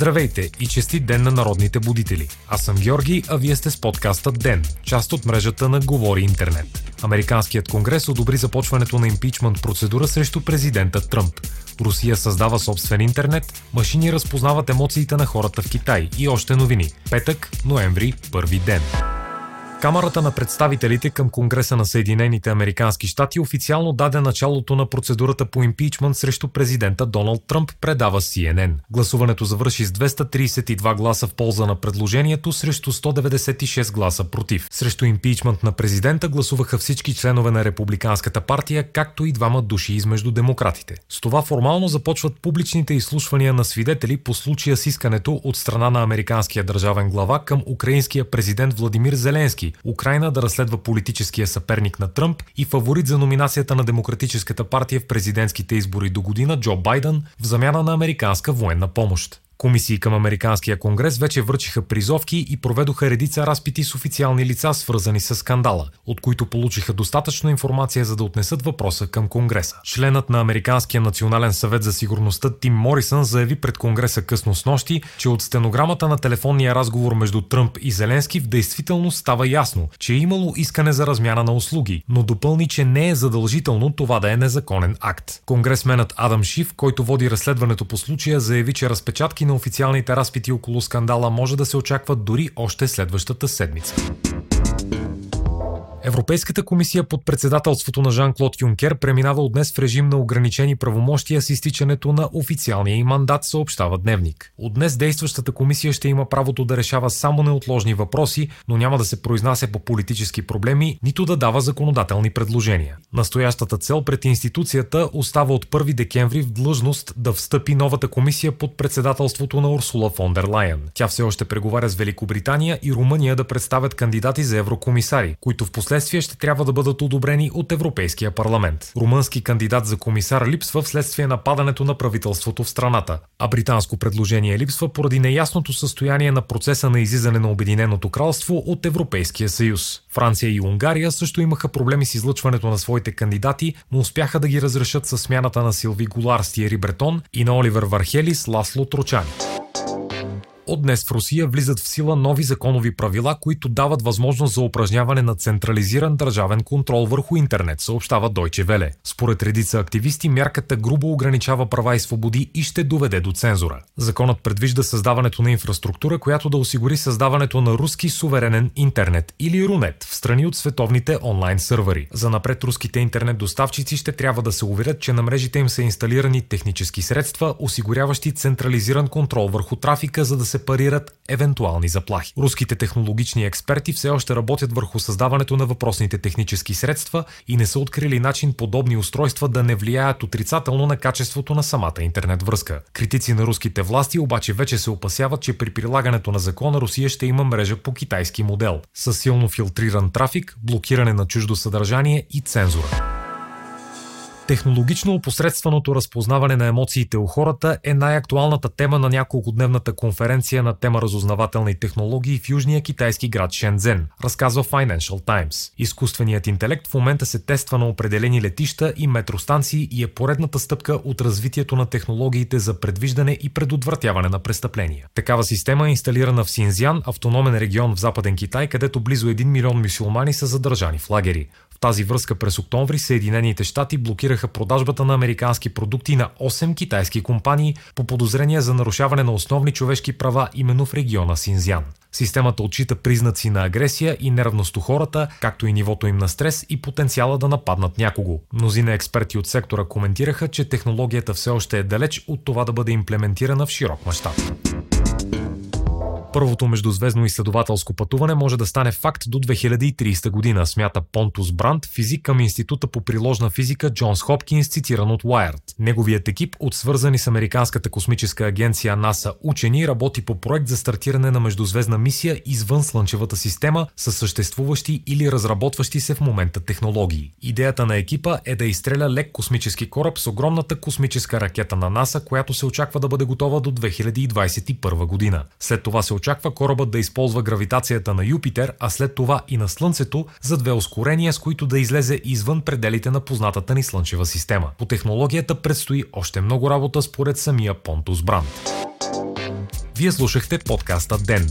Здравейте и честит ден на народните будители. Аз съм Георги, а вие сте с подкаста Ден, част от мрежата на Говори Интернет. Американският конгрес одобри започването на импичмент процедура срещу президента Тръмп. Русия създава собствен интернет, машини разпознават емоциите на хората в Китай и още новини. Петък, ноември, първи ден. Камерата на представителите към Конгреса на Съединените Американски щати официално даде началото на процедурата по импичмент срещу президента Доналд Тръмп, предава CNN. Гласуването завърши с 232 гласа в полза на предложението срещу 196 гласа против. Срещу импичмент на президента гласуваха всички членове на Републиканската партия, както и двама души измежду демократите. С това формално започват публичните изслушвания на свидетели по случая с искането от страна на американския държавен глава към украинския президент Владимир Зеленски Украина да разследва политическия съперник на Тръмп и фаворит за номинацията на Демократическата партия в президентските избори до година Джо Байден в замяна на американска военна помощ. Комисии към Американския конгрес вече връчиха призовки и проведоха редица разпити с официални лица, свързани с скандала, от които получиха достатъчно информация за да отнесат въпроса към Конгреса. Членът на Американския национален съвет за сигурността Тим Морисън заяви пред Конгреса късно с нощи, че от стенограмата на телефонния разговор между Тръмп и Зеленски в действителност става ясно, че е имало искане за размяна на услуги, но допълни, че не е задължително това да е незаконен акт. Конгресменът Адам Шиф, който води разследването по случая, заяви, че разпечатки на официалните разпити около скандала може да се очакват дори още следващата седмица. Европейската комисия под председателството на Жан-Клод Юнкер преминава от днес в режим на ограничени правомощия с изтичането на официалния им мандат, съобщава Дневник. От днес действащата комисия ще има правото да решава само неотложни въпроси, но няма да се произнася по политически проблеми, нито да дава законодателни предложения. Настоящата цел пред институцията остава от 1 декември в длъжност да встъпи новата комисия под председателството на Урсула фон дер Лайен. Тя все още преговаря с Великобритания и Румъния да представят кандидати за еврокомисари, които в последствие ще трябва да бъдат одобрени от Европейския парламент. Румънски кандидат за комисар липсва вследствие на падането на правителството в страната, а британско предложение липсва поради неясното състояние на процеса на излизане на Обединеното кралство от Европейския съюз. Франция и Унгария също имаха проблеми с излъчването на своите кандидати, но успяха да ги разрешат със смяната на Силви Голар с Тиери Бретон и на Оливер Вархелис Ласло Трочани. От днес в Русия влизат в сила нови законови правила, които дават възможност за упражняване на централизиран държавен контрол върху интернет, съобщава Deutsche Welle. Според редица активисти, мярката грубо ограничава права и свободи и ще доведе до цензура. Законът предвижда създаването на инфраструктура, която да осигури създаването на руски суверенен интернет или Рунет в страни от световните онлайн сървъри. За напред руските интернет доставчици ще трябва да се уверят, че на мрежите им са инсталирани технически средства, осигуряващи централизиран контрол върху трафика, за да се парират евентуални заплахи. Руските технологични експерти все още работят върху създаването на въпросните технически средства и не са открили начин подобни устройства да не влияят отрицателно на качеството на самата интернет връзка. Критици на руските власти обаче вече се опасяват, че при прилагането на закона Русия ще има мрежа по китайски модел, с силно филтриран трафик, блокиране на чуждо съдържание и цензура. Технологично опосредственото разпознаване на емоциите у хората е най-актуалната тема на няколкодневната конференция на тема разузнавателни технологии в южния китайски град Шензен, разказва Financial Times. Изкуственият интелект в момента се тества на определени летища и метростанции и е поредната стъпка от развитието на технологиите за предвиждане и предотвратяване на престъпления. Такава система е инсталирана в Синзян, автономен регион в Западен Китай, където близо 1 милион мусулмани са задържани в лагери тази връзка през октомври Съединените щати блокираха продажбата на американски продукти на 8 китайски компании по подозрение за нарушаване на основни човешки права именно в региона Синзян. Системата отчита признаци на агресия и нервност у хората, както и нивото им на стрес и потенциала да нападнат някого. Мнозина експерти от сектора коментираха, че технологията все още е далеч от това да бъде имплементирана в широк мащаб. Първото междузвездно изследователско пътуване може да стане факт до 2030 година, смята Понтус Бранд, физик към Института по приложна физика Джонс Хопкинс, цитиран от Wired. Неговият екип от свързани с Американската космическа агенция НАСА учени работи по проект за стартиране на междузвездна мисия извън Слънчевата система с съществуващи или разработващи се в момента технологии. Идеята на екипа е да изстреля лек космически кораб с огромната космическа ракета на НАСА, която се очаква да бъде готова до 2021 година. След това се очаква корабът да използва гравитацията на Юпитер, а след това и на Слънцето за две ускорения, с които да излезе извън пределите на познатата ни Слънчева система. По технологията предстои още много работа според самия Понтус Бранд. Вие слушахте подкаста Ден.